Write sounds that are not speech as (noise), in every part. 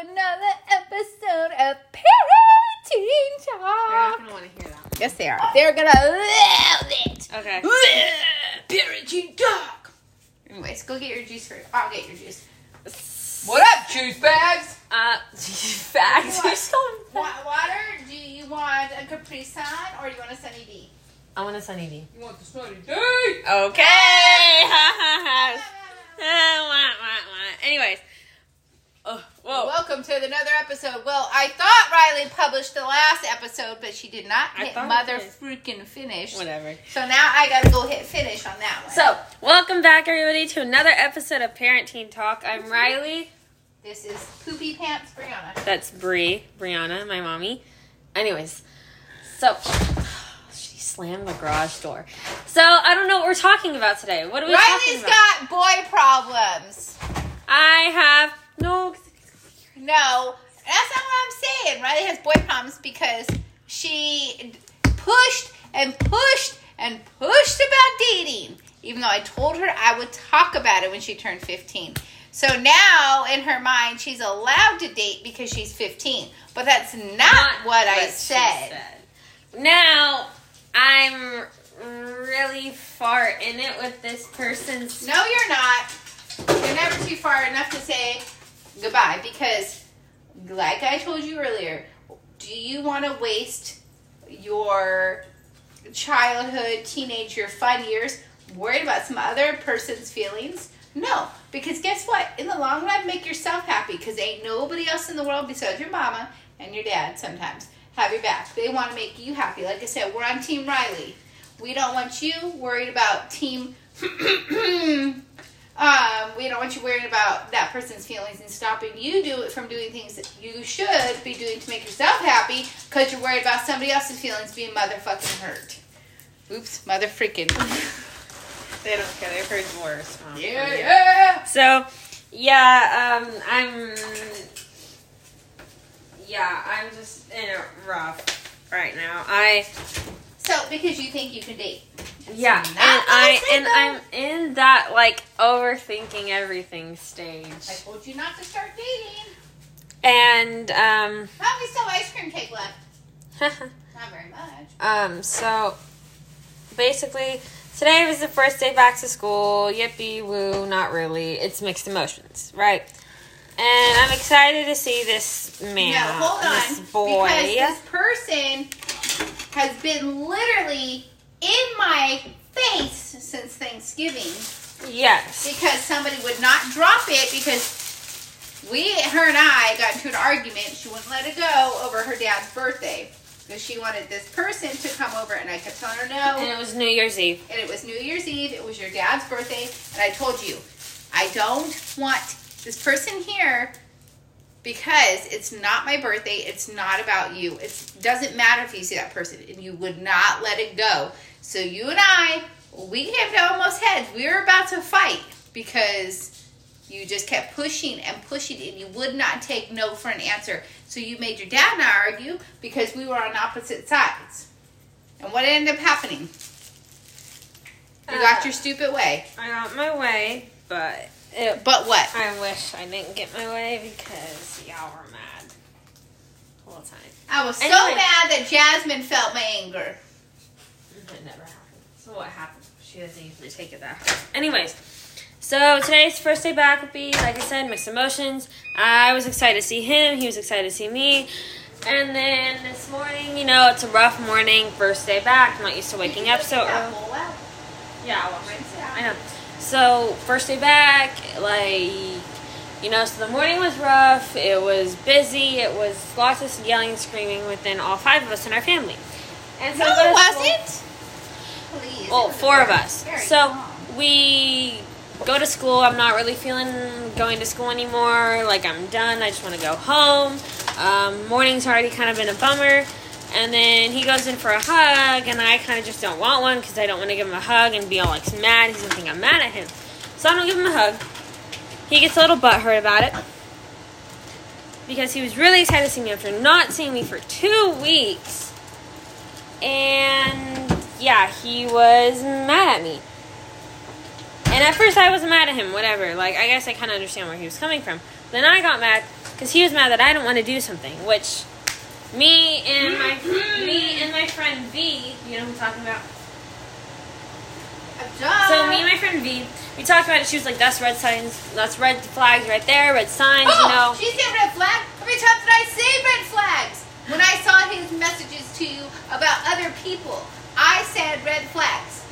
another episode of Parenting They're not Talk. gonna want to hear that. Yes, they are. They're gonna love it. Okay. Parenting Talk. Anyways, go get your juice first. I'll get your juice. What up, juice bags? Uh, (laughs) facts. What? You're so Wa- water? Do you want a Capri Sun or do you want a Sunny D? I want a Sunny D. You want the Sunny D? Okay. (laughs) (laughs) Wah, wah, wah. Anyways. Whoa. Welcome to another episode. Well, I thought Ryelie published the last episode, but she did not hit mother freaking finish. Whatever. So now I gotta go hit finish on that one. So, welcome back, everybody, to another episode of Parenting Talk. I'm Ryelie. this is Poopy Pants Brianna. That's Bree, Brianna, my mommy. Anyways, so (sighs) she slammed the garage door. So I don't know what we're talking about today. What are we talking Ryelie's about? got boy problems. I have no. No, that's not what I'm saying. Ryelie has boy problems because she pushed and pushed and pushed about dating, even though I told her I would talk about it when she turned 15. So now, in her mind, she's allowed to date because she's 15. But that's not, what, I she said. said. Now I'm really far in it with this person's. No, you're not. You're never too far enough to say goodbye because, like I told you earlier, do you want to waste your childhood, teenager, fun years worried about some other person's feelings? No, because guess what? In the long run, make yourself happy because ain't nobody else in the world besides your mama and your dad sometimes have your back. They want to make you happy. Like I said, we're on Team Ryelie. We don't want you worried about Team. (clears throat) (coughs) um, we don't want you worrying about that person's feelings and stopping you do it from doing things that you should be doing to make yourself happy because you're worried about somebody else's feelings being motherfucking hurt. Oops, mother freaking. (laughs) They don't care. They've heard worse. Um, Yeah, yeah. So, yeah, um, I'm. Yeah, I'm just in a rough right now. I So because you think you can date. yeah, and I and. I'm in that like overthinking everything stage. I told you not to start dating. and um, Oh, we still have ice cream cake left. (laughs) Not very much. um, so basically. Today was the first day back to school. Yippee woo, not really. It's mixed emotions, right? And I'm excited to see this man, no, hold on. this boy. Because this person has been literally in my face since Thanksgiving yes. because somebody would not drop it because we, her and I, got into an argument. She wouldn't let it go over her dad's birthday because she wanted this person to come over, and I kept telling her no. And it was New Year's Eve. and it was New Year's Eve. It was your dad's birthday, and I told you, I don't want this person here because it's not my birthday. It's not about you. It doesn't matter if you see that person, and you would not let it go. So you and I, we to almost heads. We were about to fight because you just kept pushing and pushing, and you would not take no for an answer. So you made your dad and I argue because we were on opposite sides. And what ended up happening? You got uh, your stupid way. I got my way, but it, But what? I wish I didn't get my way because y'all were mad the whole time. I was so Anyway. mad that Jasmine felt my anger. It never happened. So what happened? She doesn't usually take it that hard. Anyways, so today's first day back would be, like I said, mixed emotions. I was excited to see him. He was excited to see me. And then this morning, you know, it's a rough morning, first day back. I'm not used to waking up so early. Yeah, I watched it. I know. So first day back, like you know, so the morning was rough. It was busy. It was lots of yelling, and screaming within all five of us in our family. And so No, we go it wasn't. Please. Well, it was four of us. So calm. we go to school. I'm not really feeling going to school anymore. Like I'm done. I just want to go home. Um, morning's already kind of been a bummer. And then he goes in for a hug, and I kind of just don't want one because I don't want to give him a hug and be all like mad. He's gonna think I'm mad at him, so I don't give him a hug. He gets a little butthurt about it because he was really excited to see me after not seeing me for two weeks. And yeah, he was mad at me. And at first I wasn't mad at him, whatever. Like, I guess I kind of understand where he was coming from. Then I got mad because he was mad that I didn't want to do something, which me and my me and my friend V, you know who I'm talking about. So me and my friend V, we talked about it. She was like, "That's red signs. That's red flags right there. Red signs. Oh, you know." she said red flag. How many times did I say red flags? When I saw his messages to you about other people, I said red flags.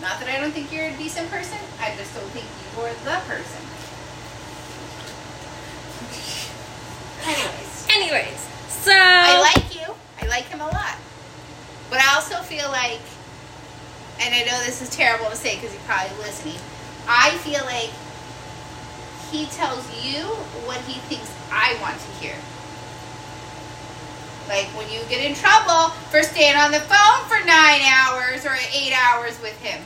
Not that I don't think you're a decent person. I just don't think you are the person. Anyways, Anyways, so I like you. I like him a lot. But I also feel like, and I know this is terrible to say because you're probably listening. I feel like he tells you what he thinks I want to hear. Like when you get in trouble for staying on the phone for nine hours or eight hours with him.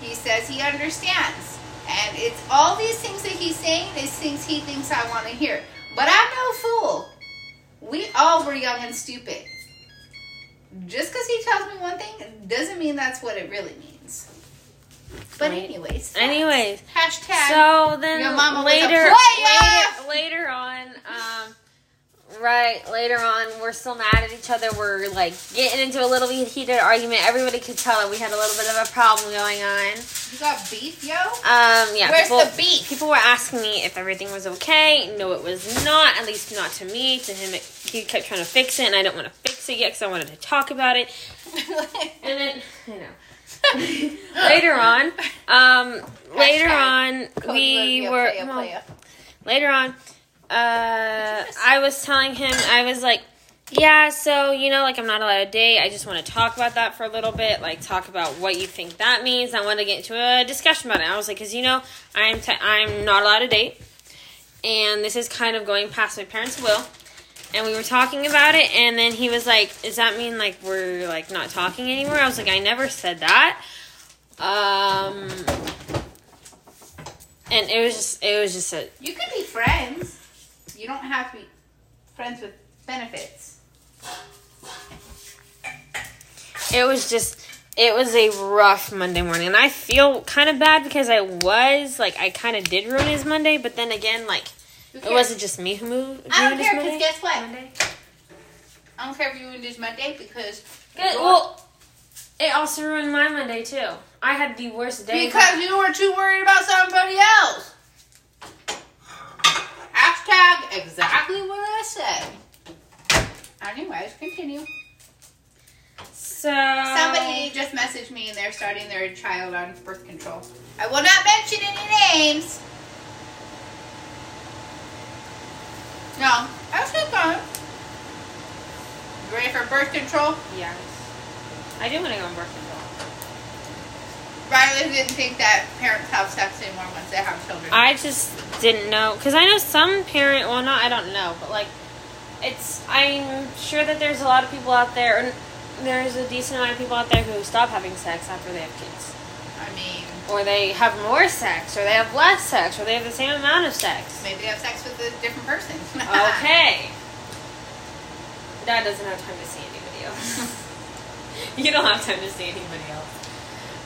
He says he understands. And it's all these things that he's saying is things he thinks I want to hear. But I'm no fool. We all were young and stupid. Just because he tells me one thing doesn't mean that's what it really means. But Right. anyways. Anyways, Hashtag. so then Your mama later, later, later on, um, right later on, we're still mad at each other. We're like getting into a little bit heated argument. Everybody could tell that we had a little bit of a problem going on. you got beef, yo? Um, yeah, Where's people, the beef? people were asking me if everything was okay. No, it was not. At least not to me. To him, it, he kept trying to fix it, and I don't want to fix it yet because I wanted to talk about it. (laughs) And then, I know. (laughs) later on, um, later on, we were well, later on. Uh, I was telling him I was like, yeah, so you know, like I'm not allowed to date. I just want to talk about that for a little bit, like talk about what you think that means. I want to get into a discussion about it. I was like, because you know, I'm I'm not allowed to date, and this is kind of going past my parents' will. And we were talking about it, and then he was like, "Does that mean like we're like not talking anymore?" I was like, "I never said that." Um, and it was just it was just a You can be friends. You don't have to be friends with benefits. it was just it was a rough Monday morning, and I feel kind of bad because I was like I kind of did ruin his Monday, but then again, like it wasn't just me who moved. I don't ruined his care because Monday. guess what? Monday. I don't care if you ruined his Monday because. Well, it also ruined my Monday too. I had the worst day. because you were too worried about somebody else. Hashtag exactly what I said. Anyways, continue. so Somebody just messaged me and they're starting their child on birth control. I will not mention any names. No, that's good going. You ready for birth control? Yes. I do want to go on birth control. Ryelie didn't think that parents have sex anymore once they have children. I just didn't know because I know some parent. Well, not I don't know, but like, it's. I'm sure that there's a lot of people out there, and there's a decent amount of people out there who stop having sex after they have kids, I mean, or they have more sex, or they have less sex, or they have the same amount of sex. maybe they have sex with a different person. Okay. (laughs) Dad doesn't have time to see anybody else. (laughs) you don't have time to see anybody else.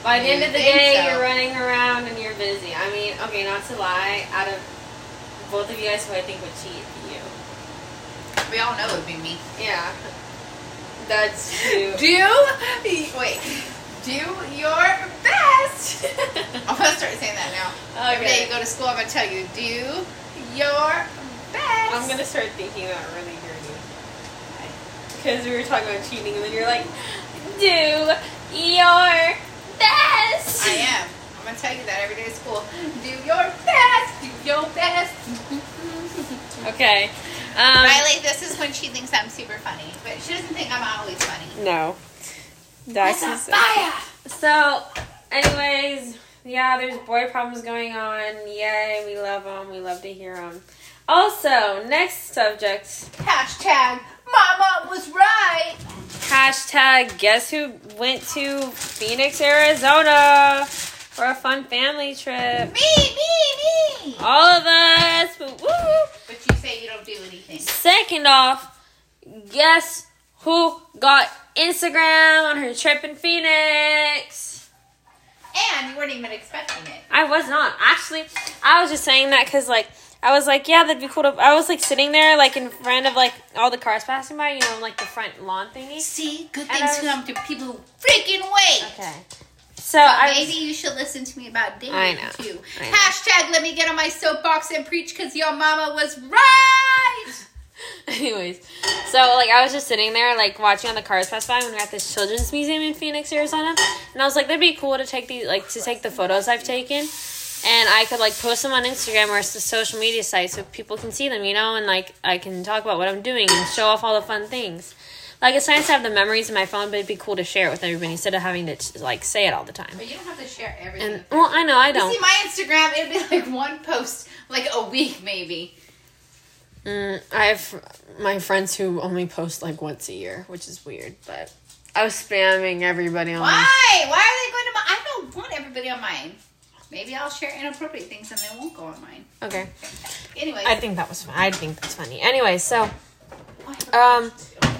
By the end of the day, so. you're running around and you're busy. I mean, okay, not to lie, out of both of you guys, who I think would cheat, you. we all know it would be me. Yeah. That's you. (laughs) Do wait. Do your best. (laughs) I'm gonna start saying that now. Every day you go to school, I'm gonna tell you, do your best. I'm gonna start thinking that really dirty. Because we were talking about cheating, and then you're like, do your best. I am. I'm gonna tell you that every day at school. Do your best. Do your best. (laughs) Okay. Um, Ryelie, this is when she thinks I'm super funny, but she doesn't think I'm always funny. No. That's a fire. So, anyways, yeah, there's boy problems going on. Yay, we love them. We love to hear them. Also, next subject. Hashtag Mama was right. Hashtag guess who went to Phoenix, Arizona for a fun family trip. Me, me, me. All of us. Woo! But you say you don't do anything. Second off, guess who got Instagram on her trip in Phoenix? And you weren't even expecting it. I was not actually. I was just saying that because like I was like, yeah, that'd be cool to. I was like sitting there like in front of like all the cars passing by, you know, like the front lawn thingy. See, good And things was- come to people who freaking wait. Okay. So I Maybe you should listen to me about dating I know. too. I know. Hashtag let me get on my soapbox and preach because your mama was right. (laughs) Anyways, so like I was just sitting there like watching all the cars pass by when we were at this children's museum in Phoenix, Arizona, and I was like, that'd be cool to take these like to take the photos I've taken, and I could like post them on Instagram or the social media site so people can see them, you know, and like I can talk about what I'm doing and show off all the fun things. Like it's nice to have the memories in my phone, but it'd be cool to share it with everybody instead of having to like say it all the time. But you don't have to share everything. And well, I know I don't. see my Instagram, it'd be like one post, like a week maybe. Mm, I have my friends who only post like once a year, which is weird, but I was spamming everybody on. Why? Why are they going to my? I don't want everybody on mine. Maybe I'll share inappropriate things and they won't go on mine. Okay, Anyway, I think that was fun. I think that's funny. Anyway, so Oh, um,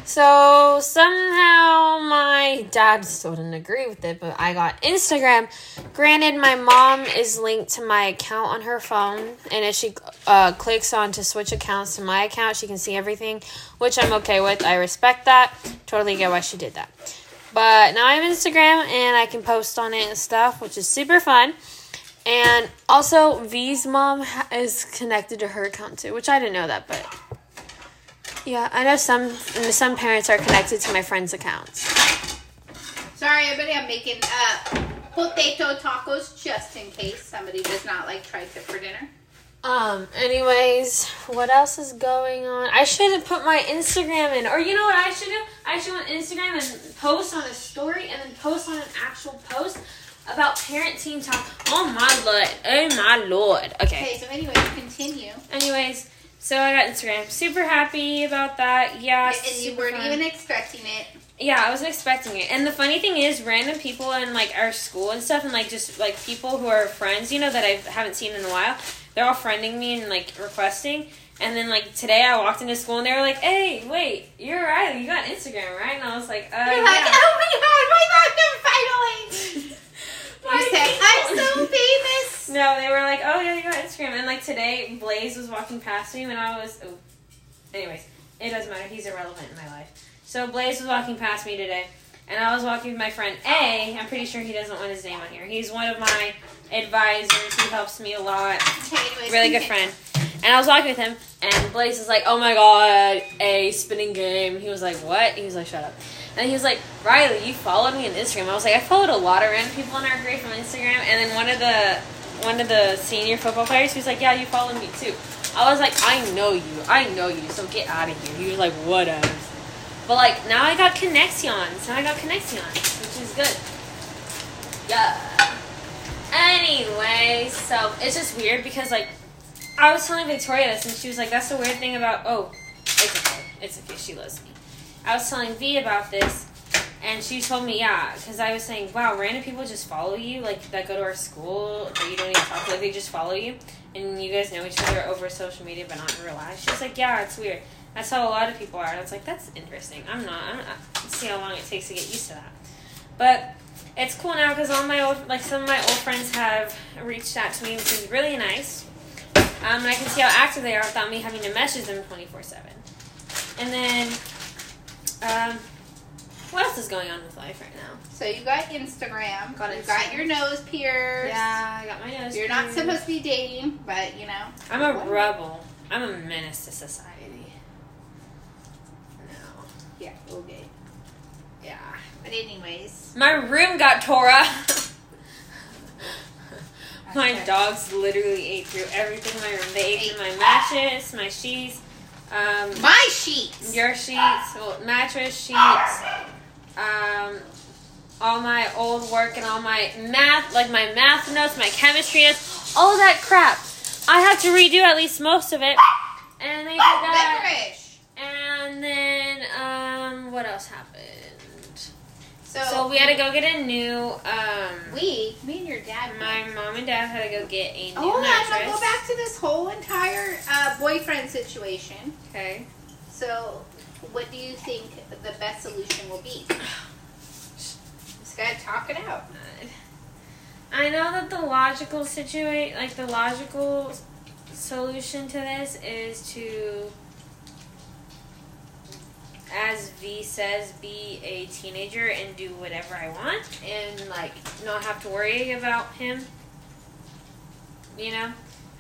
so somehow my dad still didn't agree with it, but I got Instagram. Granted, my mom is linked to my account on her phone, and if she uh, clicks on to switch accounts to my account, she can see everything, which I'm okay with. I respect that. Totally get why she did that. But now I have Instagram, and I can post on it and stuff, which is super fun. And also, V's mom ha- is connected to her account too, which I didn't know that, but yeah, I know some some parents are connected to my friends' accounts. Sorry, everybody. I'm making uh, potato tacos just in case somebody does not like tri-tip for dinner. Um. Anyways, what else is going on? I should put my Instagram in, or you know what I should do? I should on Instagram and post on a story, and then post on an actual post about parent teen talk. Oh my lord! Oh my lord! Okay. Okay, so anyway, continue. Anyways, so I got Instagram. Super happy about that. Yeah. and you super weren't fun. even expecting it. Yeah, I wasn't expecting it. And the funny thing is, random people in like our school and stuff, and like just like people who are friends, you know, that I haven't seen in a while, they're all friending me and like requesting. And then like today, I walked into school and they were like, "Hey, wait, you're right. You got Instagram, right?" And I was like, "Uh, You're like, oh my god, my mom finally. (laughs) You said, I'm so famous. (laughs) No, they were like, "Oh yeah, you got Instagram." And like today, Blaze was walking past me when I was. Oh. Anyways, it doesn't matter. He's irrelevant in my life. So Blaze was walking past me today, and I was walking with my friend A. I'm pretty sure he doesn't want his name on here. He's one of my advisors. He helps me a lot. Okay, Really good friend. And I was walking with him, and Blaze is like, "Oh my god, A spinning game." He was like, "What?" He was like, "Shut up." And he was like, "Ryelie, you followed me on Instagram." I was like, "I followed a lot of random people in our grade from Instagram." And then one of the one of the senior football players, he was like, "Yeah, you followed me too." I was like, "I know you, I know you, so get out of here." He was like, "Whatever." But like now I got connections. Now I got connections, which is good. Yeah. Anyway, so it's just weird because like I was telling Victoria this and she was like, That's the weird thing about oh, it's okay. It's okay, she loves me. I was telling V about this and she told me, yeah, because I was saying, wow, random people just follow you, like that go to our school that you don't even talk to, like they just follow you, and you guys know each other over social media, but not in real life. She was like, yeah, it's weird. That's how a lot of people are. And I was like, that's interesting. I'm not. I don't let's see how long it takes to get used to that. But it's cool now because all my old, like some of my old friends have reached out to me, which is really nice. Um, and I can see how active they are without me having to message them 24 7. And then, um, what else is going on with life right now? So you got Instagram. Got you got Instagram. your nose pierced. Yeah, I got my nose. You're not pierced. supposed to be dating, but you know. I'm a rebel. I'm a menace to society. No. Yeah, okay. Yeah. But anyways, My room got tore up. (laughs) my Okay. dogs literally ate through everything in my room. They ate Ate- through my mattress, my sheets, um, my sheets. your sheets, well, mattress sheets, um, all my old work and all my math, like my math notes, my chemistry notes, all that crap. I have to redo at least most of it. And they did that. And then, um, what else happened? So, So we had to go get a new, um, We, me and your dad. my mom and dad had to go get a new Oh, I'm mattress. gonna go back to this whole entire uh, boyfriend situation. Okay. So, what do you think the best solution will be? (sighs) Just gotta talk it out. I know that the logical situation, like the logical solution to this is to, as V says, be a teenager and do whatever I want and like not have to worry about him. You know?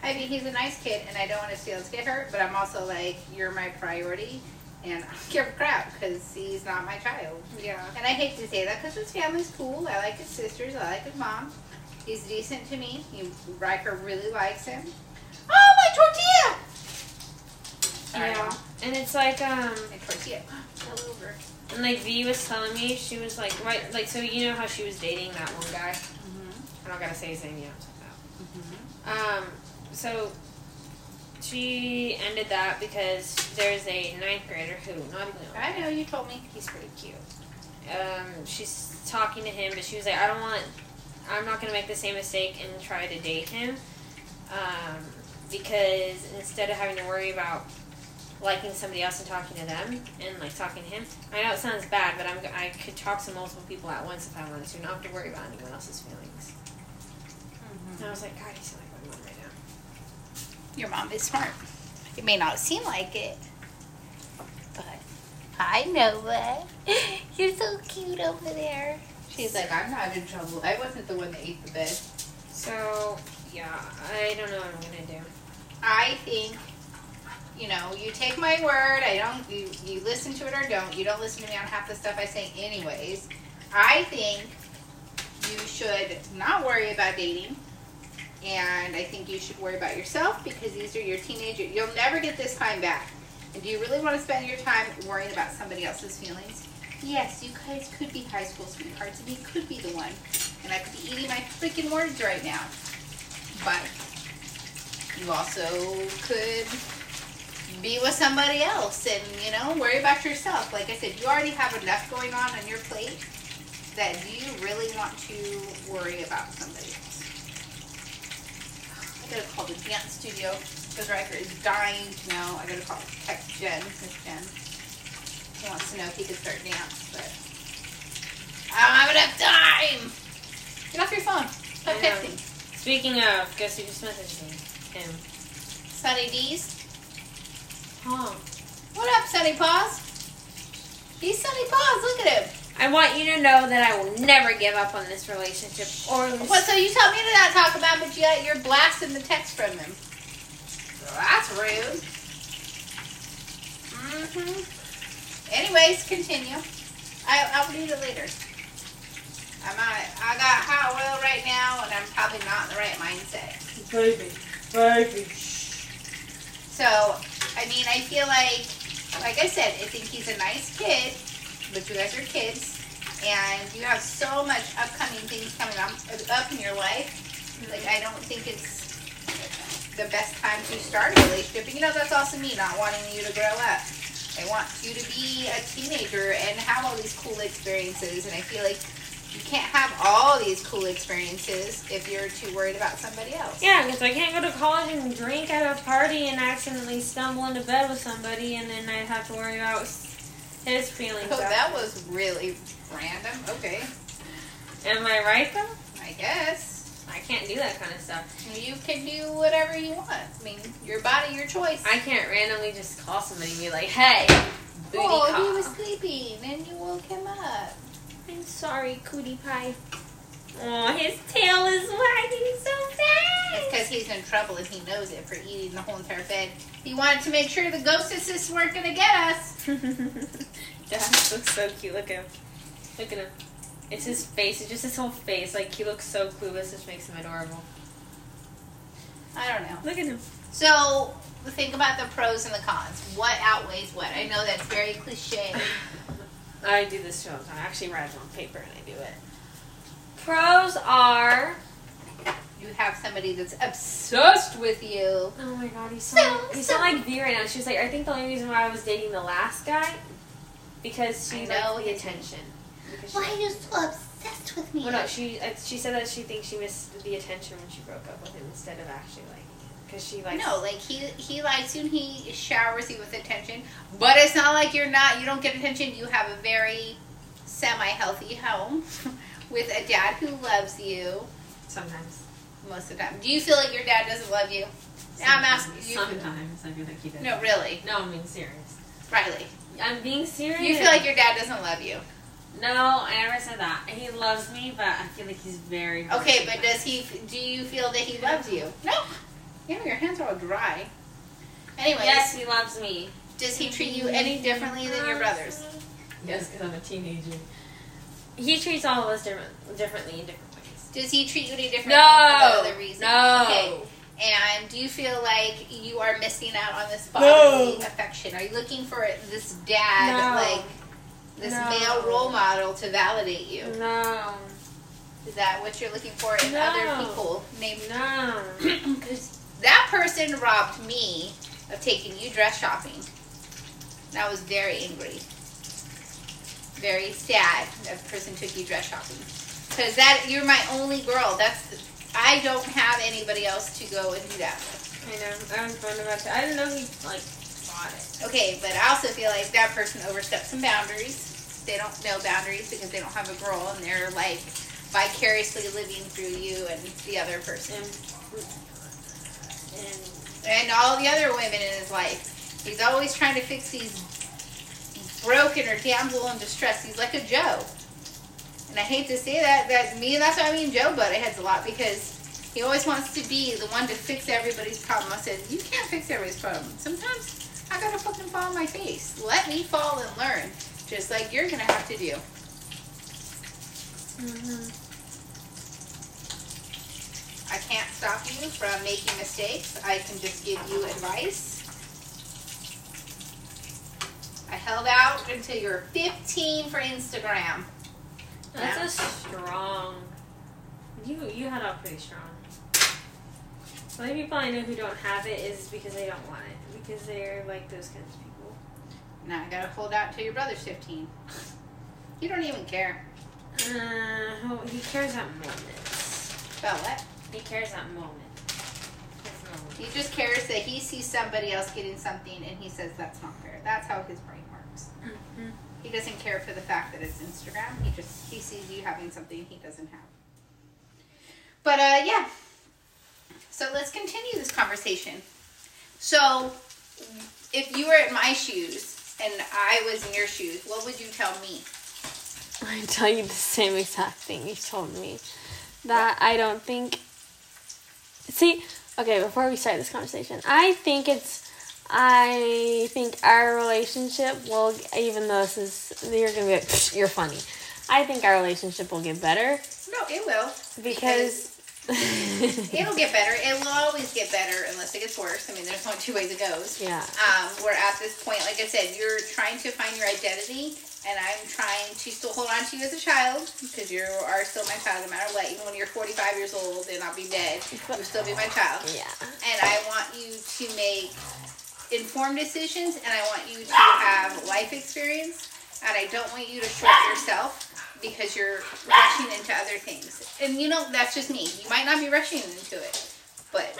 I mean, he's a nice kid, and I don't want to see his get hurt, but I'm also like, you're my priority, and I don't give a crap because he's not my child. Yeah. And I hate to say that because his family's cool. I like his sisters. I like his mom. He's decent to me. He, Riker really likes him. Oh, my tortilla! Sorry, Yeah. And it's like, um, tortilla (gasps) fell over. and like V was telling me, she was like, right, like, so you know how she was dating that one guy? Mm-hmm. I'm not gonna say his name yet. Um, so she ended that because there's a ninth grader who, not even I know, you told me. he's pretty cute. Um, she's talking to him, but she was like, I don't want, I'm not gonna make the same mistake and try to date him, um, because instead of having to worry about liking somebody else and talking to them and like talking to him, I know it sounds bad, but I'm I could talk to multiple people at once if I wanted to, not have to worry about anyone else's feelings. Mm-hmm. And I was like, God, you sound like my mom right now. Your mom is smart. It may not seem like it, but I know it. (laughs) You're so cute over there. She's like, I'm not in trouble. I wasn't the one that ate the bed. So yeah, I don't know what I'm gonna do. I think, you know, you take my word. I don't. You you listen to it or don't. You don't listen to me on half the stuff I say, anyways. I think you should not worry about dating, and I think you should worry about yourself because these are your teenager. You'll never get this time back. And do you really want to spend your time worrying about somebody else's feelings? Yes, you guys could be high school sweethearts, and he could be the one, and I could be eating my freaking words right now. But you also could be with somebody else and you know worry about yourself. Like i said you already have enough going on on your plate that do you really want to worry about somebody else? I gotta call the dance studio. Because Riker is dying to know. I gotta call text jen miss jen he wants to know if he could start dance but i don't have enough time! Get off your phone. Stop I know. texting. Speaking of, guess who just messaged me? Him. sunny d's Huh. What up, Sunny Paws? He's Sunny Paws. Look at him. I want you to know that I will never give up on this relationship or lose. What? So you tell me to not talk about, but yet you're blasting the text from him. So that's rude. Mm-hmm. Anyways, continue. I, I'll read it later. I'm not, I got hot oil right now, and I'm probably not in the right mindset. Baby, baby. So, I mean, I feel like, like I said, I think he's a nice kid, but you guys are kids, and you have so much upcoming things coming up, up in your life. Like, I don't think it's the best time to start a relationship. And, you know, that's also me not wanting you to grow up. I want you to be a teenager and have all these cool experiences, and I feel like you can't have all these cool experiences if you're too worried about somebody else. Yeah, because I can't go to college and drink at a party and accidentally stumble into bed with somebody, and then I'd have to worry about his feelings. Oh, that was really random. Okay. Am I right though? I guess. I can't do that kind of stuff. You can do whatever you want. I mean, your body, your choice. I can't randomly just call somebody and be like, "Hey, booty oh, call." he was sleeping and you woke him up. I'm sorry, cootie pie. Oh, his tail is wagging so It's fast. because he's in trouble and he knows it for eating the whole entire bed. He wanted to make sure the ghostesses weren't going to get us. (laughs) Dash looks so cute. Look at him. Look at him. It's his face. It's just his whole face. Like he looks so clueless, which makes him adorable. I don't know. Look at him. So, think about the pros and the cons. What outweighs what? I know that's very cliche. (laughs) I do this show. I actually write it on paper and I do it. Pros are. You have somebody that's obsessed with you. Oh my god, he's So- so, he's so- like V right now. She was like, I think the only reason why I was dating the last guy because she know the attention. Because she, Why are you so obsessed with me? well, no, she uh, she said that she thinks she missed the attention when she broke up with him instead of actually him because she likes. No, like he he likes you and he showers you with attention, but it's not like you're not you don't get attention. You have a very semi healthy home (laughs) with a dad who loves you, Sometimes. Most of the time. Do you feel like your dad doesn't love you? I'm asking you. Sometimes I feel like he does. No, really, No, I'm being serious. Ryelie. I'm being serious. You feel like your dad doesn't love you. No, I never said that. He loves me, but I feel like he's very. Okay, but does he? Do you feel that he loves you? No. Yeah, your hands are all dry. Anyways, Yes, he loves me. does he treat you any differently than your brothers? Yes, because I'm a teenager. He treats all of us different, differently in different ways. Does he treat you any differently No. for what other reason? No. Okay. And do you feel like you are missing out on this fatherly affection? Are you looking for this dad, No. like this No. male role model to validate you? No. Is that what you're looking for in No. other people? Maybe No. (clears throat) because that person robbed me of taking you dress shopping. And I was very angry, very sad that person took you dress shopping. Because that you're my only girl. That's I don't have anybody else to go and do that with. I know. I was wondering about that. I didn't know he like bought it. Okay, but I also feel like that person overstepped some boundaries. They don't know boundaries because they don't have a girl and they're like vicariously living through you and the other person. And, and and all the other women in his life. He's always trying to fix these broken or damsel in distress. He's like a Joe. And I hate to say that, that me, that's why I mean Joe butt heads a lot because he always wants to be the one to fix everybody's problem. I said, you can't fix everybody's problem. Sometimes I gotta fucking fall on my face. Let me fall and learn, just like you're gonna have to do. Mm-hmm. I can't stop you from making mistakes. I can just give you advice. I held out until you were 15 for Instagram. that's a strong. You you held out pretty strong. The only people I know who don't have it is because they don't want it because they're like those kinds of people. Now I gotta hold out until your brother's 15. You don't even care. Uh, who- he cares at moments. About what? He cares at moment. His. He just cares that he sees somebody else getting something and he says that's not fair. That's how his brain works. Mhm. He doesn't care for the fact that it's Instagram. He just he sees you having something he doesn't have. But uh yeah. So let's continue this conversation. So if you were in my shoes and I was in your shoes, what would you tell me? (laughs) I tell you the same exact thing you told me. That I don't think. See, okay, before we start this conversation, I think it's. I think our relationship will, even though this is, you're gonna be, like, you're funny. I think our relationship will get better No, it will. because. It'll get better. It will always get better unless it gets worse. I mean, there's only two ways it goes. yeah. um, we're at this point, like I said, you're trying to find your identity, and I'm trying to still hold on to you as a child because you are still my child no matter what. Even when you're 45 years old and I'll be dead, you'll still be my child. Yeah. And I want you to make informed decisions, and I want you to have life experience, and I don't want you to short yourself because you're rushing into other things. And you know, that's just me. You might not be rushing into it, but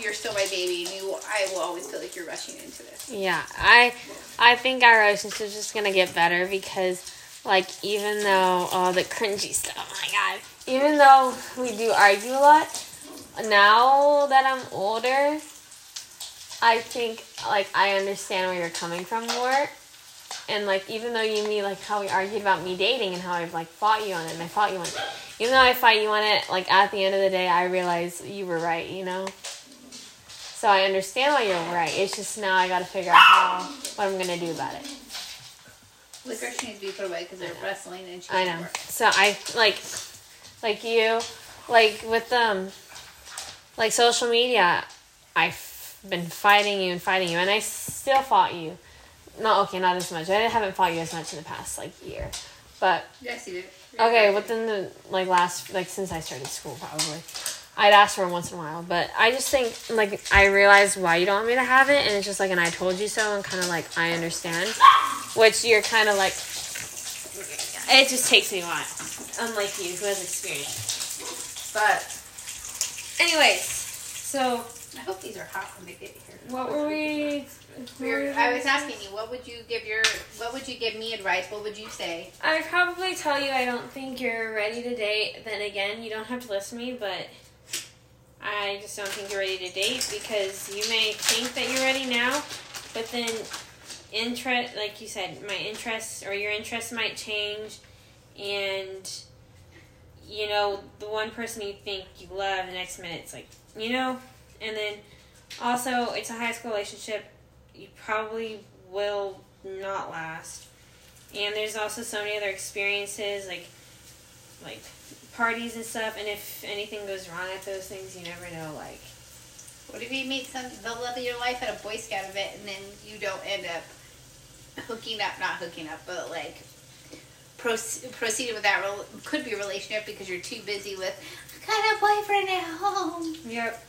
you're still my baby, and you, I will always feel like you're rushing into this. Yeah, I I think our relationship is just gonna get better because like even though all the cringy stuff, oh my god. Even though we do argue a lot, now that I'm older, I think like I understand where you're coming from more. And like even though you me like how we argued about me dating and how I've like fought you on it and I fought you on it. Even though I fight you on it, like at the end of the day I realize you were right, you know? So I understand why you're right. It's just now I gotta figure out how what I'm gonna do about it. Liquor needs to be put away because they're wrestling and I know. So I like like you like with um like social media I've been fighting you and fighting you and I still fought you. No, okay, not as much. I haven't fought you as much in the past like year. But Yes, you did. okay, within the like last like since I started school probably. I'd ask for 'em once in a while, but I just think like I realize why you don't want me to have it, and it's just like, and I told you so, and kind of like I understand, which you're kind of like, it just takes me a while, unlike you who has experience. But, anyways, so I hope these are hot when they get here. what were we? We're, I was asking you, what would you give your, what would you give me advice? What would you say? I'd probably tell you I don't think you're ready to date. Then again, you don't have to listen to me, but I just don't think you're ready to date because you may think that you're ready now, but then interest, like you said, my interests or your interests might change, and you know the one person you think you love, the next minute it's like you know, and then also it's a high school relationship. You probably will not last, and there's also so many other experiences like like parties and stuff. And if anything goes wrong at those things, you never know. Like What if you meet some the love of your life at a Boy Scout event and then you don't end up hooking up, not hooking up, but like proce- proceeding with that could be a relationship because you're too busy with I got a boyfriend at home. yep,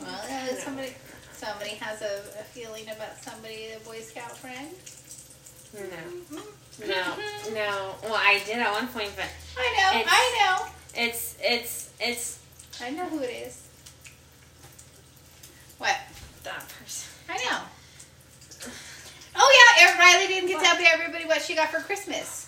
Well, uh, somebody somebody has a, a feeling about somebody, a Boy Scout friend. No, no, no. Well, I did at one point, but I know, I know, it's it's it's I know who it is. What? that person. I know. Oh yeah, Ryelie didn't get to tell everybody what she got for Christmas.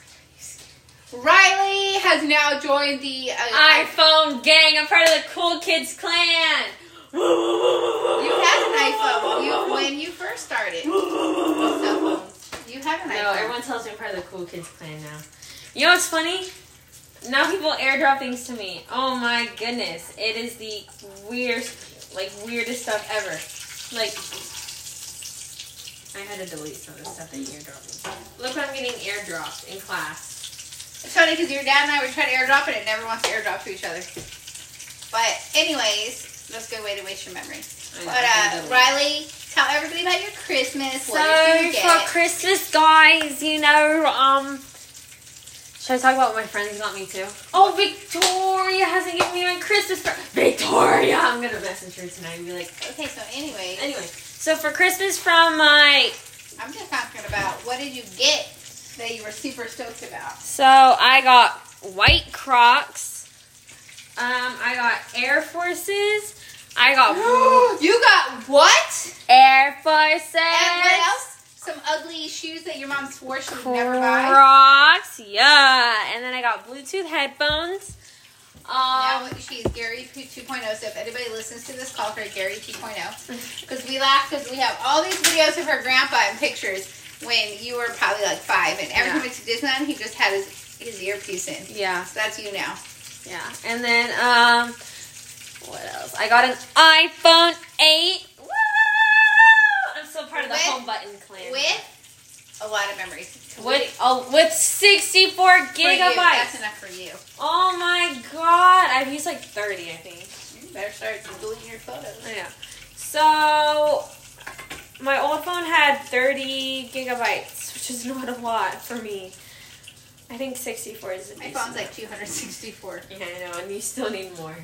Ryelie has now joined the. Uh, iPhone gang. I'm part of the cool kids clan. You had an iPhone. You (laughs) when you first started. with cell phones. You had an No, iPhone. everyone tells me I'm part of the cool kids clan now. You know what's funny? Now people airdrop things to me. Oh my goodness. It is the weirdest, like, weirdest stuff ever. Like, I had to delete some of the stuff that you airdropped me. Look what I'm getting airdropped in class. It's funny because your dad and I were trying to airdrop it and it never wants to airdrop to each other. But anyways, that's a good way to waste your memory. I But uh. Ryelie, tell everybody about your Christmas. So you for? Christmas, guys, you know, um, should I talk about what my friends got me too? Oh, Victoria hasn't given me my Christmas present. Victoria, I'm gonna message her tonight and be like, Okay, so anyway, anyway. So for Christmas from my, I'm just talking about what did you get that you were super stoked about? so I got white Crocs. Um, I got Air Forces. I got (gasps) you got what? Air Forces. And what else? Some ugly shoes that your mom swore she would never buy. Crocs, yeah. And then I got Bluetooth headphones. Now Um, she's Gary 2.0. So if anybody listens to this, call her Gary 2.0. Because we laugh because we have all these videos of her grandpa and pictures when you were probably like five. And every time we went to Disneyland, he just had his, his earpiece in. yeah, So that's you now. yeah. And then um, what else? I got an iPhone 8. Woo! I'm still part of the With- home button clan. With a lot of memories. with oh, with 64 For you, gigabytes. That's enough for you. Oh my god, I've used like 30, I think. You better start deleting your photos. Yeah. So my old phone had 30 gigabytes, which is not a lot for me. I think 64 is a My phone's like 264. Yeah, I know, and you still need more.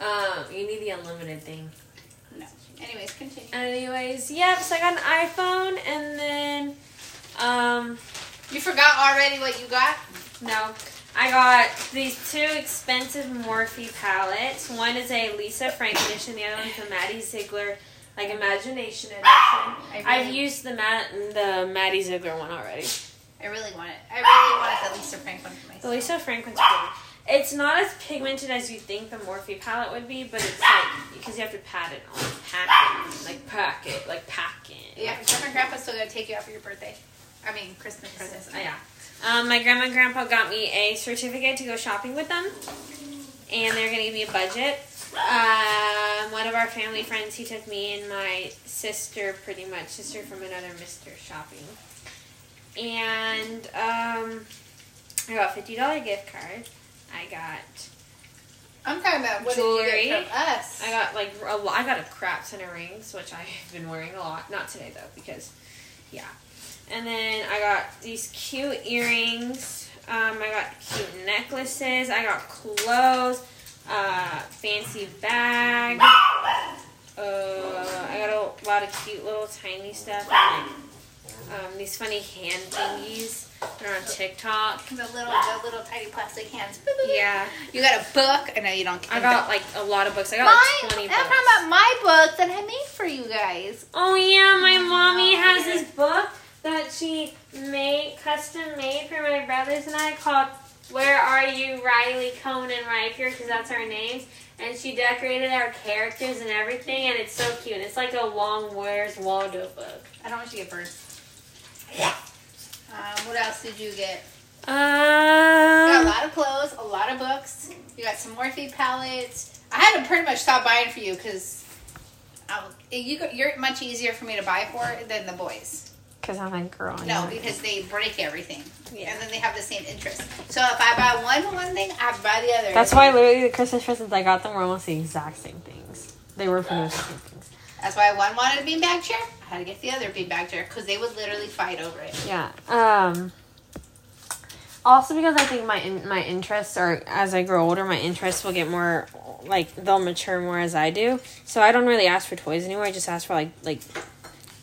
Um, you need the unlimited thing. No. Anyways, continue. Anyways, yep. So I got an iPhone, and then um, You forgot already what you got? no, I got these two expensive Morphe palettes. One is a Lisa Frank edition. The other one's a Maddie Ziegler, like Imagination edition. I I've really, used the Matt the Maddie Ziegler one already. I really want it. I really wanted the Lisa Frank one for The myself. Lisa Frank one's pretty. It's not as pigmented as you think the Morphe palette would be, but it's like because you have to pat it on, pack it, like pack it, like pack it. Yeah, grandma and grandpa's still gonna take you out for your birthday. I mean, Christmas presents. Oh, yeah. Um, my grandma and grandpa got me a certificate to go shopping with them, and they're gonna give me a budget. Um, one of our family friends, he took me and my sister, pretty much sister from another Mister, shopping, and um, I got fifty dollar gift card. I got I'm talking about what Jewelry. did you get from us? I got like a lot. I got a crap ton of rings, which I've been wearing a lot. Not today though, because yeah. And then I got these cute earrings. Um, I got cute necklaces. I got clothes. Uh, fancy bag. Uh, I got a lot of cute little tiny stuff. And, like, um, these funny hand thingies. TikTok. The little, the little tiny plastic hands. Yeah. You got a book? I know you don't. I got like a lot of books. I got my. like 20 I'm books. talking about my book that I made for you guys. Oh yeah, my Oh, mommy has this book that she made custom made for my brothers and I called "Where Are You, Ryelie, Cohen, and Riker" because that's our names. And she decorated our characters and everything, and it's so cute. It's like a long Where's Waldo book. I don't want you to get burned. Um, what else did you get? You got a Um, lot of clothes, a lot of books. You got some Morphe palettes. I had to pretty much stop buying for you because you, you're much easier for me to buy for than the boys. because I'm a girl. No, because they break everything, Yeah. and then they have the same interest. So if I buy one one thing, I buy the other. That's why literally the Christmas presents I got them were almost the exact same things. They were much the same things. That's why one wanted a beanbag chair. I had to get the other beanbag chair because they would literally fight over it. Yeah. Um. Also, because I think my in, my interests are as I grow older, my interests will get more like they'll mature more as I do. So I don't really ask for toys anymore. I just ask for like like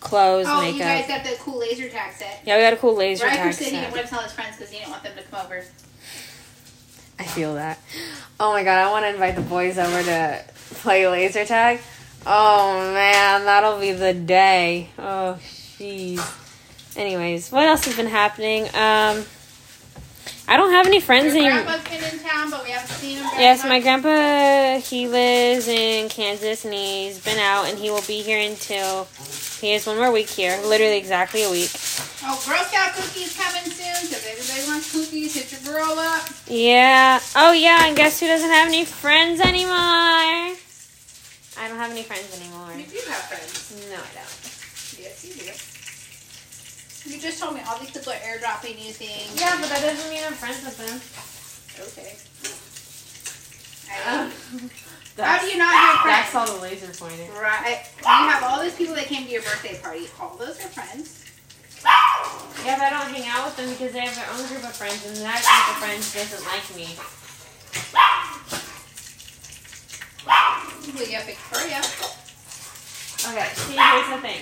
clothes, Oh, you guys got the cool laser tag set. Yeah, we got a cool laser Riker tag said he didn't set. want to tell his friends because he didn't want them to come over. I feel that. Oh my god, I want to invite the boys over to play laser tag. Oh man, that'll be the day. Oh jeez. Anyways, what else has been happening? Um, I don't have any friends Your anymore. grandpa's been in town, but we haven't seen him. Yes, my grandpa, he lives in Kansas and he's been out and he will be here until he has one more week here. Literally exactly a week. Oh, Girl Scout cookies coming soon because everybody wants cookies. Hit your girl up. Yeah. Oh, yeah, and guess who doesn't have any friends anymore? I don't have any friends anymore. You do have friends. No, I don't. Yes, you do. You just told me all these people are airdropping you things. Yeah, but that doesn't mean I'm friends with them. Okay. I, Uh, (laughs) how do you not have friends? That's all the laser pointer. Right. You have all those people that came to your birthday party. All those are friends. Yeah, but I don't hang out with them because they have their own group of friends and that group of friends doesn't like me. We got Victoria. Okay, see, here's the thing.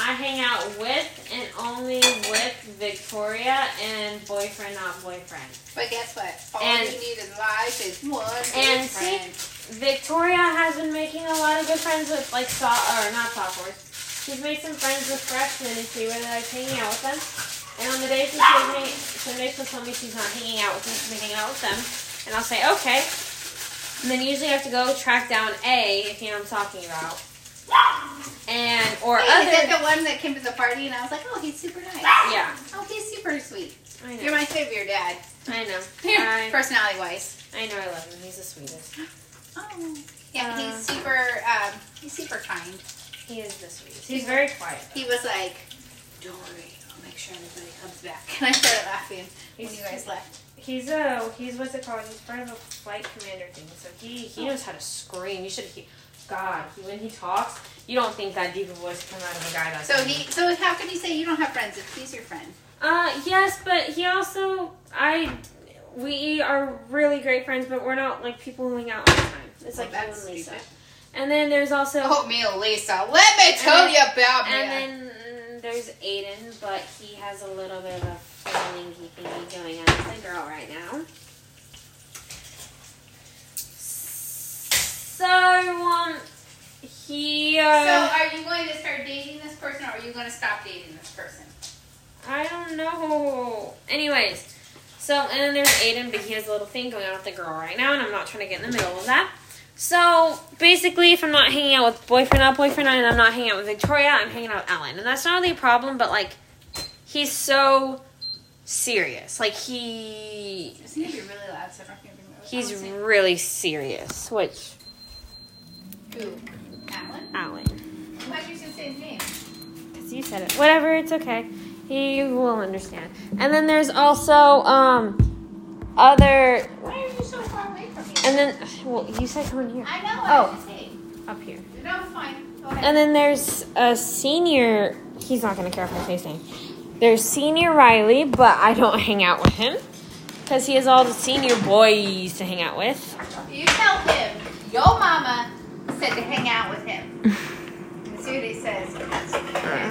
I hang out with and only with Victoria and boyfriend, not boyfriend. But guess what? All And- you need in life is one And good see- Victoria has been making a lot of good friends with, like, so- or not sophomores. She's made some friends with freshmen and she really likes hanging out with them. And on the days when she was hanging, some days she'll tell me she's not hanging out with me, she's hanging out with them. And I'll say, okay. And then usually I have to go track down A, if you know what I'm talking about. And, or Hey, is other. that the one that came to the party and I was like, oh, he's super nice. Yeah, Oh, he's super sweet. I know. You're my favorite dad. I know. (laughs) I, Personality wise. I know I love him. He's the sweetest. (gasps) Oh. Yeah, Uh, he's super. Um, he's super kind. He is the sweetest. He's very quiet. He was like, "Don't worry, I'll make sure everybody comes back." (laughs) And I started laughing when He's- you guys left. He's a he's what's it called? He's part of a flight commander thing. So he he knows how to scream. You should he, God he, when he talks, you don't think that deep a voice come out of a guy that's So he. So how can you say you don't have friends if he's your friend? Uh yes, but he also I we are really great friends, but we're not like people who hang out all the time. It's like you that's and Lisa. stupid. And then there's also Oh, me, Lisa. Let me tell then- you about me. And then mm, there's Aiden, but he has a little bit of feeling thingy going on with a girl right now. So, um, he, Uh, so are you going to start dating this person, or are you going to stop dating this person? I don't know. Anyways, so, and then there's Aiden, but he has a little thing going on with the girl right now, and I'm not trying to get in the middle of that. So, basically, if I'm not hanging out with boyfriend, not boyfriend, and I'm not hanging out with Victoria, I'm hanging out with Ellen. And that's not really a problem, but, like, he's so serious. Like, he, It's going to be really loud, so I don't he's really serious, which, Who? Alan? Alan. Why'd you just say his name? Because you said it. Whatever, it's okay. He will understand. And then there's also, um, other, Why are you so far away from me? and then, well, you said come in here. I know. Oh. I. Up here. No, it's fine. Go ahead. And then there's a senior. He's not gonna care if I say his name. There's senior Riley, but I don't (laughs) hang out with him because he has all the senior boys to hang out with. You tell him your mama said to hang out with him. Let's see what he says.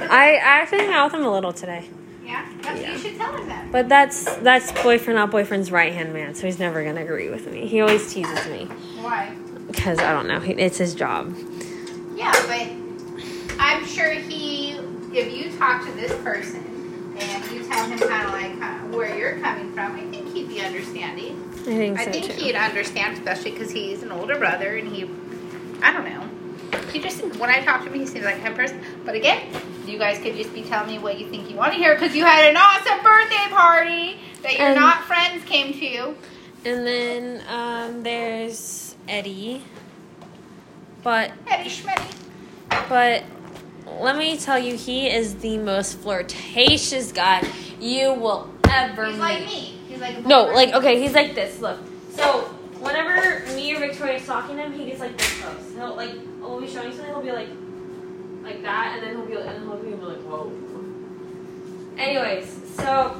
I I actually hang out with him a little today. Yeah? That's, Yeah. You should tell him that. But that's that's boyfriend, not boyfriend's right hand man, so he's never gonna agree with me. He always teases me Why? because I don't know. he- It's his job. Yeah, but I'm sure he, if you talk to this person and you tell him kind of like kind where you're coming from, I think he'd be understanding. I think so I think too. he'd understand, especially because he's an older brother and he, I don't know. He just, when I talk to him, he seems like a person. But again, you guys could just be telling me what you think you want to hear because you had an awesome birthday party that your And- not friends came to. And then um, there's Eddie. But Eddie Schmetty. but let me tell you, he is the most flirtatious guy you will ever He's meet. like me. He's like a No, like okay, he's like this. Look, so whenever me or Victoria's talking to him, he gets like this close. He'll like we'll be showing you something, he'll be like like that, and then he'll be and then he'll be like whoa. Anyways, so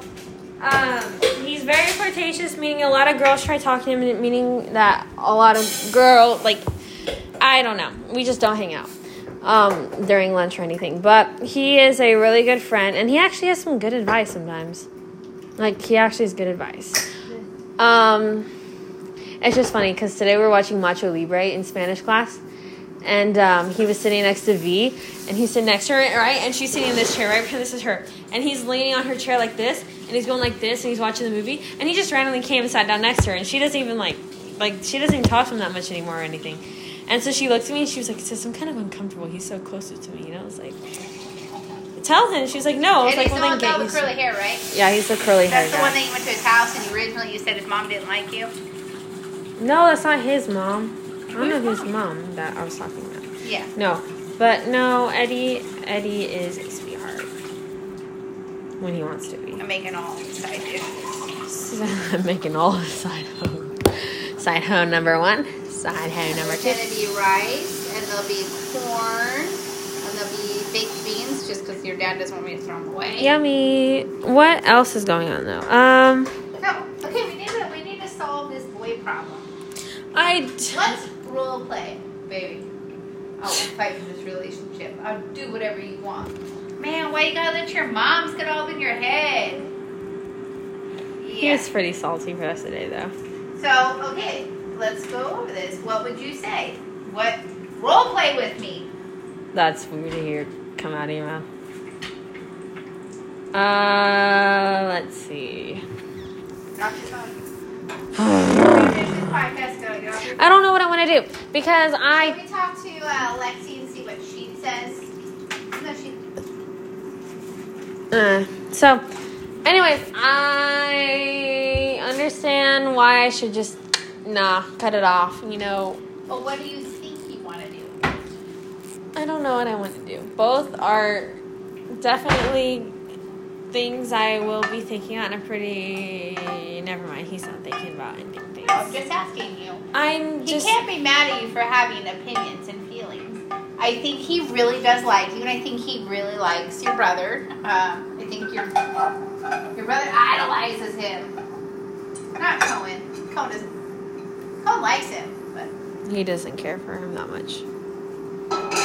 um, he's very flirtatious, meaning a lot of girls try talking to him, meaning that a lot of girl like I don't know, we just don't hang out um, during lunch or anything. But he is a really good friend, and he actually has some good advice sometimes. Like he actually has good advice. Um, it's just funny because today we are watching Nacho Libre in Spanish class, and um, he was sitting next to V, and he's sitting next to her, right? And she's sitting in this chair, right? Because this is her, and he's leaning on her chair like this, and he's going like this, and he's watching the movie, and he just randomly came and sat down next to her, and she doesn't even like, like she doesn't even talk to him that much anymore or anything. And so she looked at me and she was like, "Sis, I'm kind of uncomfortable. He's so close to me." You know, I was like, "Tell him." She was like, "No." I was And like, he's "Well, the then one get with all used the to curly hair, right? Yeah, he's the curly hair That's the guy. one that you went to his house and originally you said his mom didn't like you. No, that's not his mom. I don't know whose mom that I was talking about. Yeah. No, but no, Eddie. Eddie is a sweetheart when he wants to be. I'm making all side dishes. (laughs) I'm making all of side hoe. Side hoe number one. Side hoe number two. gonna be rice and there'll be corn and there'll be baked beans just because your dad doesn't want me to throw them away. Yummy. What else is going on though? Um, No. Okay, we need to we need to solve this boy problem. I. Let's role play, baby. I'll fight for this relationship. I'll do whatever you want. Man, why you gotta let your moms get all up in your head? He Yeah. was pretty salty for us today though. So, okay, let's go over this. What would you say? What role play with me? That's weird to hear come out of your mouth. Uh, let's see. Drop your phone. Finish this podcast, go. Get off your I don't know what I want to do because Let I me talk to uh, Lexi and see what she says. No, she. Uh, so, anyways, I understand why I should just nah cut it off. You know, But what do you think you want to do? I don't know what I want to do. Both are definitely things I will be thinking on in a pretty. Never mind, he's not thinking about ending I'm just asking you. I'm He just. can't be mad at you for having opinions and feelings. I think he really does like you, and I think he really likes your brother. Um, I think your your brother idolizes him. Not Cohen. Cohen doesn't. Cohen likes him, but He doesn't care for him that much.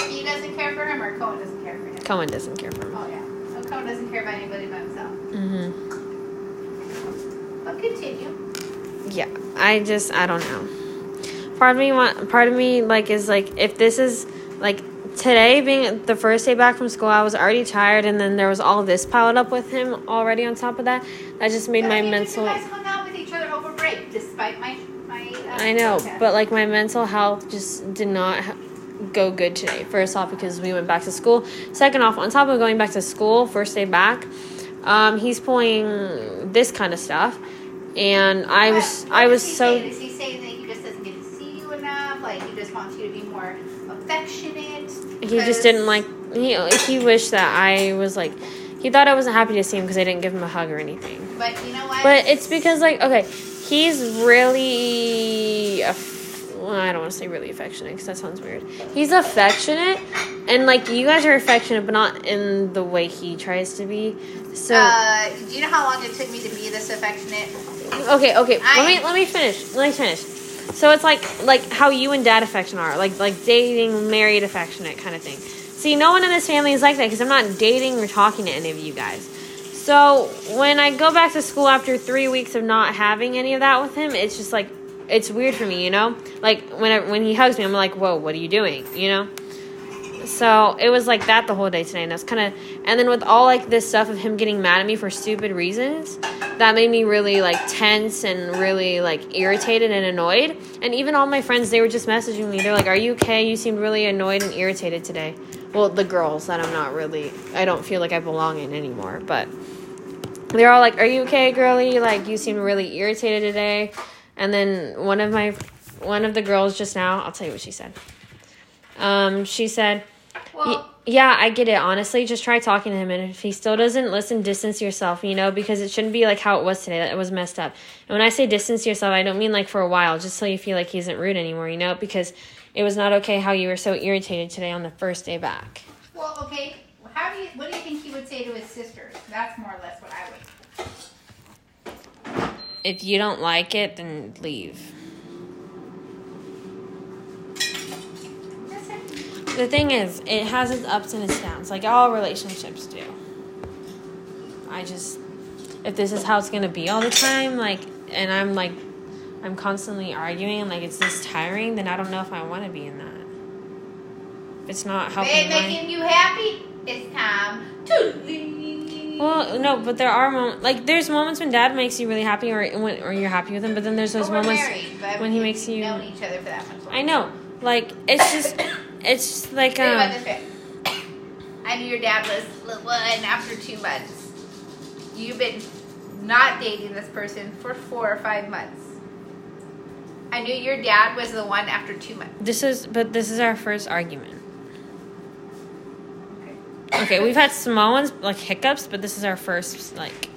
he doesn't care for him, or Cohen doesn't care for him. Cohen doesn't care for him. Oh yeah. So Cohen doesn't care about anybody but himself. Mm hmm But continue. yeah i just i don't know part of me want part of me like is like if this is like today being the first day back from school i was already tired and then there was all this piled up with him already on top of that that just made my mental You guys hung out with each other over break, despite i know protest. but like my mental health just did not ha- go good today first off because we went back to school second off on top of going back to school first day back um, he's pulling this kind of stuff and i What- was what i was so say? Is he saying that he just doesn't get to see you enough? Like he just wants you to be more affectionate? he just didn't like he he wished that I was like he thought I wasn't happy to see him because I didn't give him a hug or anything. But you know what? But it's because like okay, he's really aff- well, I don't want to say really affectionate because that sounds weird. He's affectionate and like you guys are affectionate but not in the way he tries to be. So Uh, do you know how long it took me to be this affectionate? okay, okay. I- let me let me finish. Let me finish. So it's like like how you and dad affection are like like dating, married, affectionate kind of thing. See, no one in this family is like that because I'm not dating or talking to any of you guys. So when I go back to school after three weeks of not having any of that with him, it's just like it's weird for me, you know. Like when I, when he hugs me, I'm like, "Whoa, what are you doing?" You know. So it was like that the whole day today, and I was kind of, and then with all like this stuff of him getting mad at me for stupid reasons, that made me really like tense and really like irritated and annoyed. And even all my friends, they were just messaging me. They're like, "Are you okay? You seemed really annoyed and irritated today." Well, the girls that I'm not really, I don't feel like I belong in anymore, but they're all like, "Are you okay, girly? Like you seem really irritated today." And then one of my, one of the girls just now, I'll tell you what she said. Um, she said, Well, yeah, I get it. Honestly, just try talking to him, and if he still doesn't listen, distance yourself. You know, because it shouldn't be like how it was today. That it was messed up. And when I say distance yourself, I don't mean like for a while, just so you feel like he isn't rude anymore. You know, because it was not okay how you were so irritated today on the first day back. well, okay. How do you? What do you think he would say to his sisters? That's more or less what I would. If you don't like it, then leave. The thing is, it has its ups and its downs, like all relationships do. I just, if this is how it's gonna be all the time, like, and I'm like, I'm constantly arguing, and like it's this tiring, then I don't know if I want to be in that. If it's not helping my. making you happy, it's time to leave. Well, no, but there are moments like there's moments when dad makes you really happy, or when, or you're happy with him. But then there's those Well, moments married, when he makes you. known each other for that much. I know, like it's just, it's just like about um. this way. I knew your dad was the one after two months. You've been not dating this person for four or five months. I knew your dad was the one after two months. This is, but this is our first argument. Okay, we've had small ones like hiccups, but this is our first like,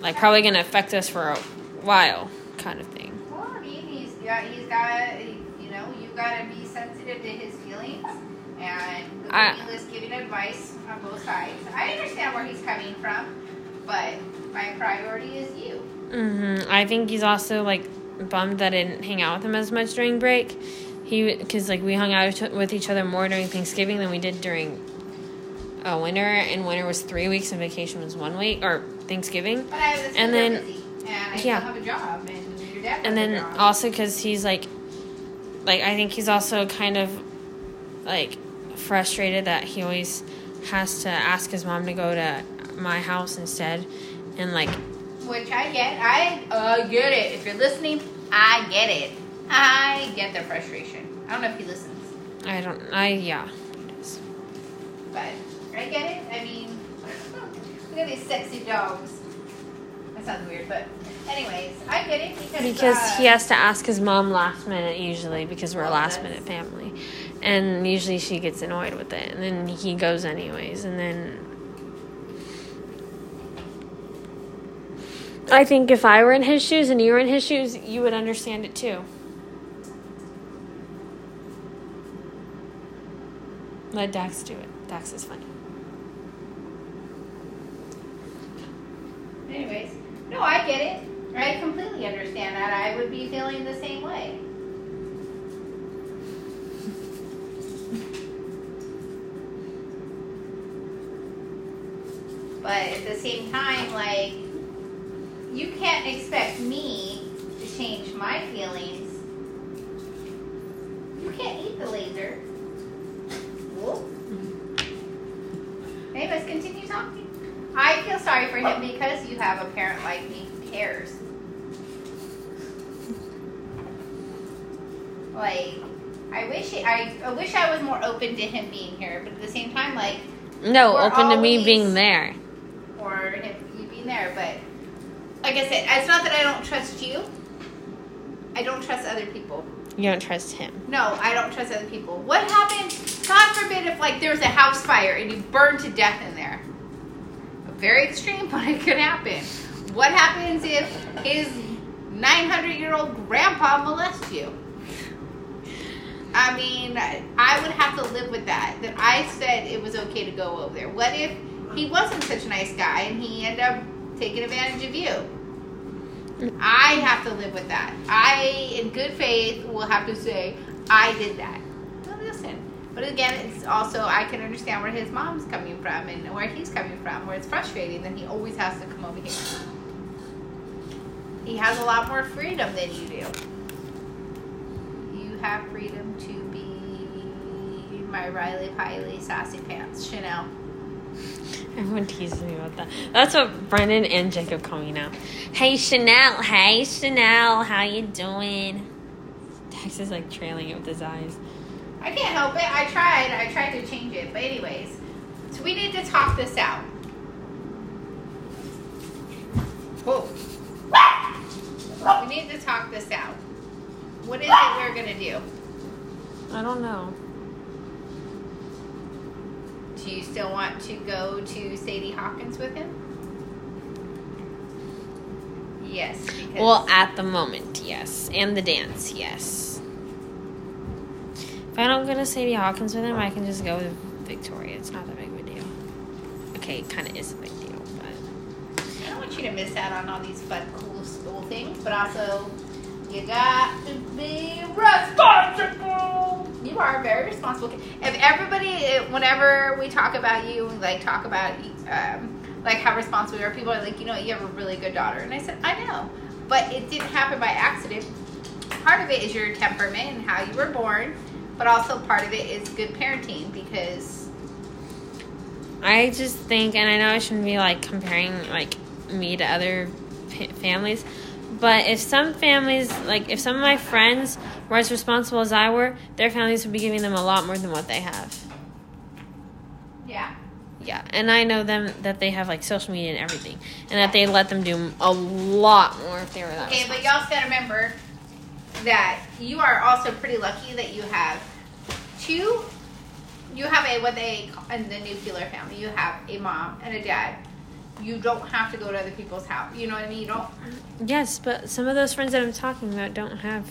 like probably gonna affect us for a while, kind of thing. Well, I mean, he's got, he's got, you know, you got to be sensitive to his feelings, and the I- is giving advice on both sides. I understand where he's coming from, but my priority is you. hmm I think he's also like bummed that I didn't hang out with him as much during break. He because like we hung out with each other more during Thanksgiving than we did during uh, winter, and winter was three weeks and vacation was one week or Thanksgiving. But I was And then- busy, and I yeah. have a job, and your dad has and then also because he's like like i think he's also kind of like frustrated that he always has to ask his mom to go to my house instead and like Which I get. I uh, get it. If you're listening, I get it. I get the frustration. I don't know if he listens, i don't i yeah but I get it. I mean, (laughs) look at these sexy dogs. That sounds weird, but anyways, I get it because because uh, he has to ask his mom last minute usually because we're a Oh, last minute family and usually she gets annoyed with it and then he goes anyways and then I think if I were in his shoes and you were in his shoes, you would understand it too. Let Dax do it. Dax is funny. Anyways, no, I get it. I completely understand that. I would be feeling the same way. But at the same time, like, you can't expect me to change my feelings. You can't eat the laser. Whoop. Let's continue talking. I feel sorry for him oh. because you have a parent like me who cares. Like, I wish I, I wish I was more open to him being here, but at the same time, like, No, open to me being there. or him you being there, but like I said, it's not that I don't trust you. I don't trust other people. You don't trust him. No, I don't trust other people. What happens? God forbid if like there was a house fire and you burned to death in there. Very extreme, (laughs) but it could happen. What happens if his 900 year old grandpa molests you? I mean, I would have to live with that. That I said it was okay to go over there. What if he wasn't such a nice guy and he ended up taking advantage of you? I have to live with that. I, in good faith, will have to say, I did that. Well, listen, But again, it's also I can understand where his mom's coming from and where he's coming from, where it's frustrating that he always has to come over here. He has a lot more freedom than you do. You have freedom to be my Ryelie Piley sassy pants, Chanel. (laughs) Everyone teases me about that. That's what Brendan and Jacob call me now. Hey Chanel, hey Chanel, how you doing? Tex is like trailing it with his eyes. I can't help it. I tried. I tried to change it. But anyways, so we need to talk this out. Whoa. We need to talk this out. What is it we're gonna do? I don't know. Do you still want to go to Sadie Hawkins with him? Yes. Because Well, at the moment, yes. And the dance, yes. If I don't go to Sadie Hawkins with him, I can just go with Victoria. It's not that big of a deal. Okay, it kind of is a big deal, but. I don't want you to miss out on all these fun, cool school things, but also you got to be responsible. You are very responsible. If everybody, whenever we talk about you, like talk about um, like how responsible you are, people are like, you know, you have a really good daughter, and I said, I know, but it didn't happen by accident. Part of it is your temperament and how you were born, but also part of it is good parenting because I just think, and I know I shouldn't be like comparing like me to other families, but if some families, like if some of my friends were as responsible as I were, their families would be giving them a lot more than what they have. yeah. Yeah, and I know them that they have like social media and everything, and that they let them do a lot more if they were that. Okay, but y'all gotta remember that you are also pretty lucky that you have two. You have a what they in the nuclear family. You have a mom and a dad. You don't have to go to other people's house. You know what I mean? You don't. Yes, but some of those friends that I'm talking about don't have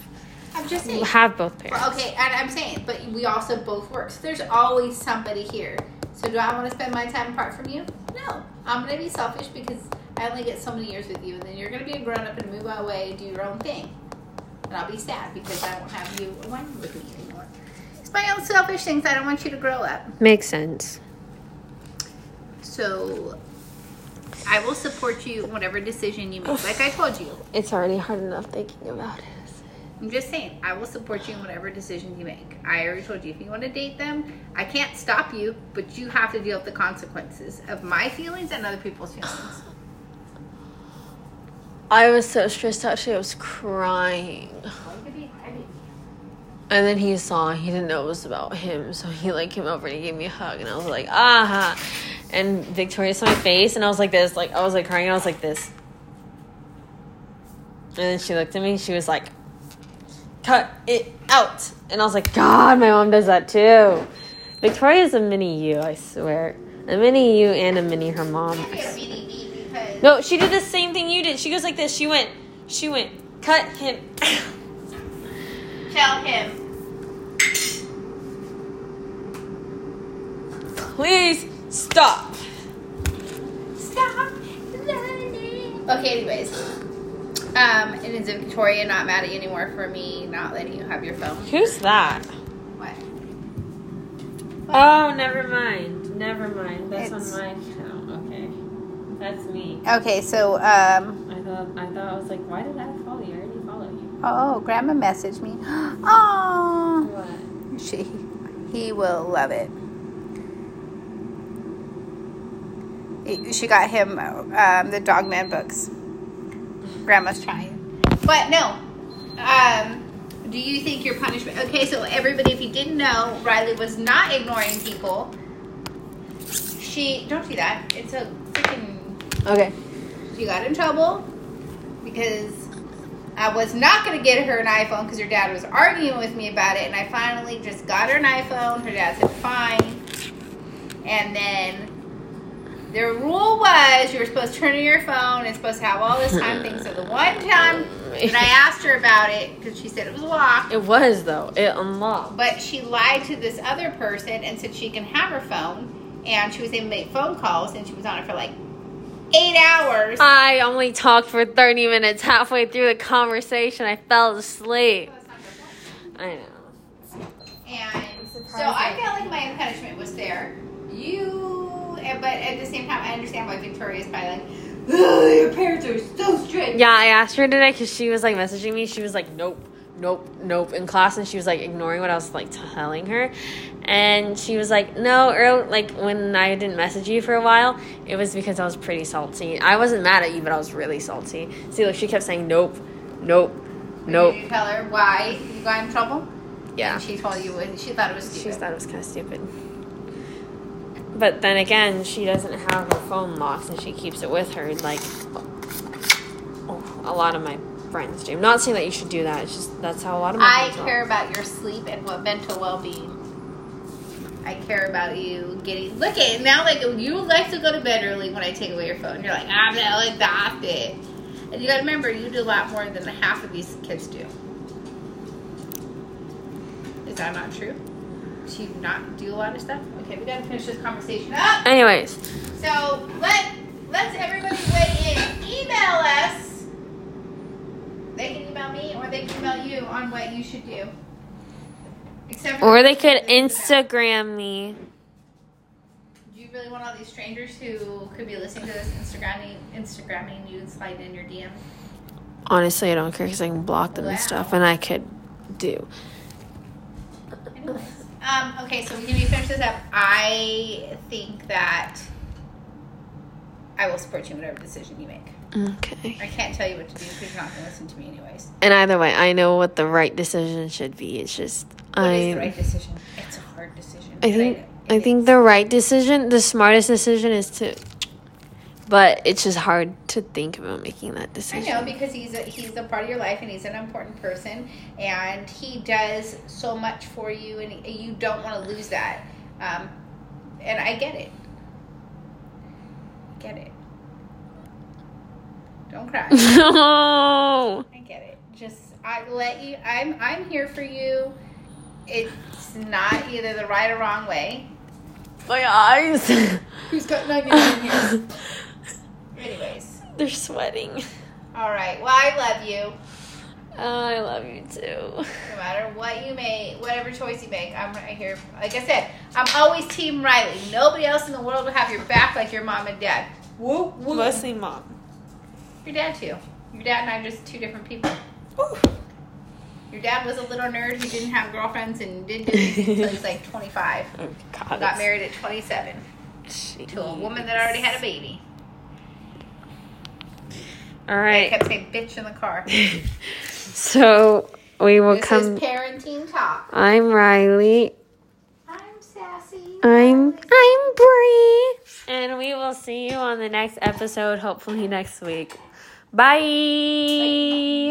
I'm just saying. have both parents. Well, okay, and I'm saying, but we also both work. So there's always somebody here. So do I want to spend my time apart from you? No. I'm gonna be selfish because I only get so many years with you, and then you're gonna be a grown up and move away, and do your own thing, and I'll be sad because I won't have you around with me anymore. It's my own selfish things. I don't want you to grow up. Makes sense. So I will support you in whatever decision you make. Like I told you, It's already hard enough thinking about it. I'm just saying, I will support you in whatever decision you make. I already told you, if you want to date them, I can't stop you, but you have to deal with the consequences of my feelings and other people's feelings. (sighs) I was so stressed out. She was crying. And then he saw he didn't know it was about him, so he like came over and he gave me a hug, and I was like, ah. And Victoria saw my face, and I was like this, like I was like crying, and I was like this. And then she looked at me, she was like, "Cut it out!" And I was like, God, my mom does that too. Victoria's a mini you, I swear, a mini you and a mini her mom. I a because No, she did the same thing you did. She goes like this. She went, she went, cut him. tell him. Please stop. Stop learning. Okay, anyways. Um, and is Victoria not mad at you anymore for me not letting you have your phone? Who's that? What? Oh, never mind. Never mind. That's It's- on my account. Okay, that's me. Okay, so um, I thought I thought I was like, why did I follow you? I already follow you. oh, Grandma messaged me. (gasps) Oh, What? she, he will love it. He- She got him um, the Dogman books. Grandma's trying, but no. Um, do you think your punishment? Okay, so everybody, if you didn't know, Ryelie was not ignoring people. She don't do that. It's a freaking Okay. she got in trouble because I was not going to get her an iPhone because her dad was arguing with me about it, and I finally just got her an iPhone. Her dad said fine, and then the rule was you were supposed to turn on your phone and supposed to have all this time things. So the one time that I asked her about it because she said it was locked, It was though. It unlocked. but she lied to this other person and said she can have her phone, and she was able to make phone calls, and she was on it for like eight hours. I only talked for thirty minutes. Halfway through the conversation, I fell asleep. I know. And so I felt like my punishment was there. You, but at the same time, I understand why Victoria's probably like, "Ugh, your parents are so strict. Yeah, I asked her today because she was like messaging me. She was like, nope, nope, nope in class, and she was like ignoring what I was like telling her. And she was like, no, earl like when I didn't message you for a while, it was because I was pretty salty. I wasn't mad at you, but I was really salty. See, like she kept saying, nope, nope, nope. Did you tell her why you got in trouble? Yeah. And she told you what she thought it was stupid. She thought it was kind of stupid. But then again, she doesn't have her phone locked and she keeps it with her. Like a lot of my friends do. I'm not saying that you should do that. It's just that's how a lot of my I care about your sleep and what mental well-being. I care about you getting. Look at it now. Like you like to go to bed early when I take away your phone. You're like, ah, I'm not adopted. And you got to remember, you do a lot more than half of these kids do. Is that not true? You not do a lot of stuff? Okay, we got to finish this conversation up. Anyways, So let let's everybody weigh in. Email us. They can email me or they can email you on what you should do. Except for or they could Instagram me. Do you really want all these strangers who could be listening to this Instagramming Instagramming you and sliding in your DM? Honestly, I don't care because I can block them Wow. and stuff, and I could do. Anyways. Um, okay, so we can finish this up. I think that I will support you in whatever decision you make. Okay. I can't tell you what to do because you're not going to listen to me anyways. And either way, I know what the right decision should be. It's just What is I. the right decision? It's a hard decision. I think know I think the right decision, the smartest decision, is to. But it's just hard to think about making that decision. I know because he's a, he's a part of your life and he's an important person and he does so much for you and you don't want to lose that. Um, and I get it. Get it. Don't cry. no. (laughs) I (laughs) get it. Just I let you. I'm I'm here for you. It's not either the right or wrong way. My eyes. Who's got nuggets in here? (laughs) Anyways, They're sweating. all right. Well, I love you. Oh, I love you too. No matter what you make, whatever choice you make, I'm right here. Like I said, I'm always Team Ryelie. Nobody else in the world will have your back like your mom and dad. Woo, woo. Mostly mom. Your dad too. Your dad and I are just two different people. Your dad was a little nerd who didn't have girlfriends and didn't do anything until he was like (laughs) 25. Oh God. Got married at 27 to a woman that already had a baby. All I kept saying bitch in the car. (laughs) So we will come. This come. is parenting talk. I'm Ryelie. I'm sassy. I'm I'm Bree. And we will see you on the next episode, hopefully next week. Bye.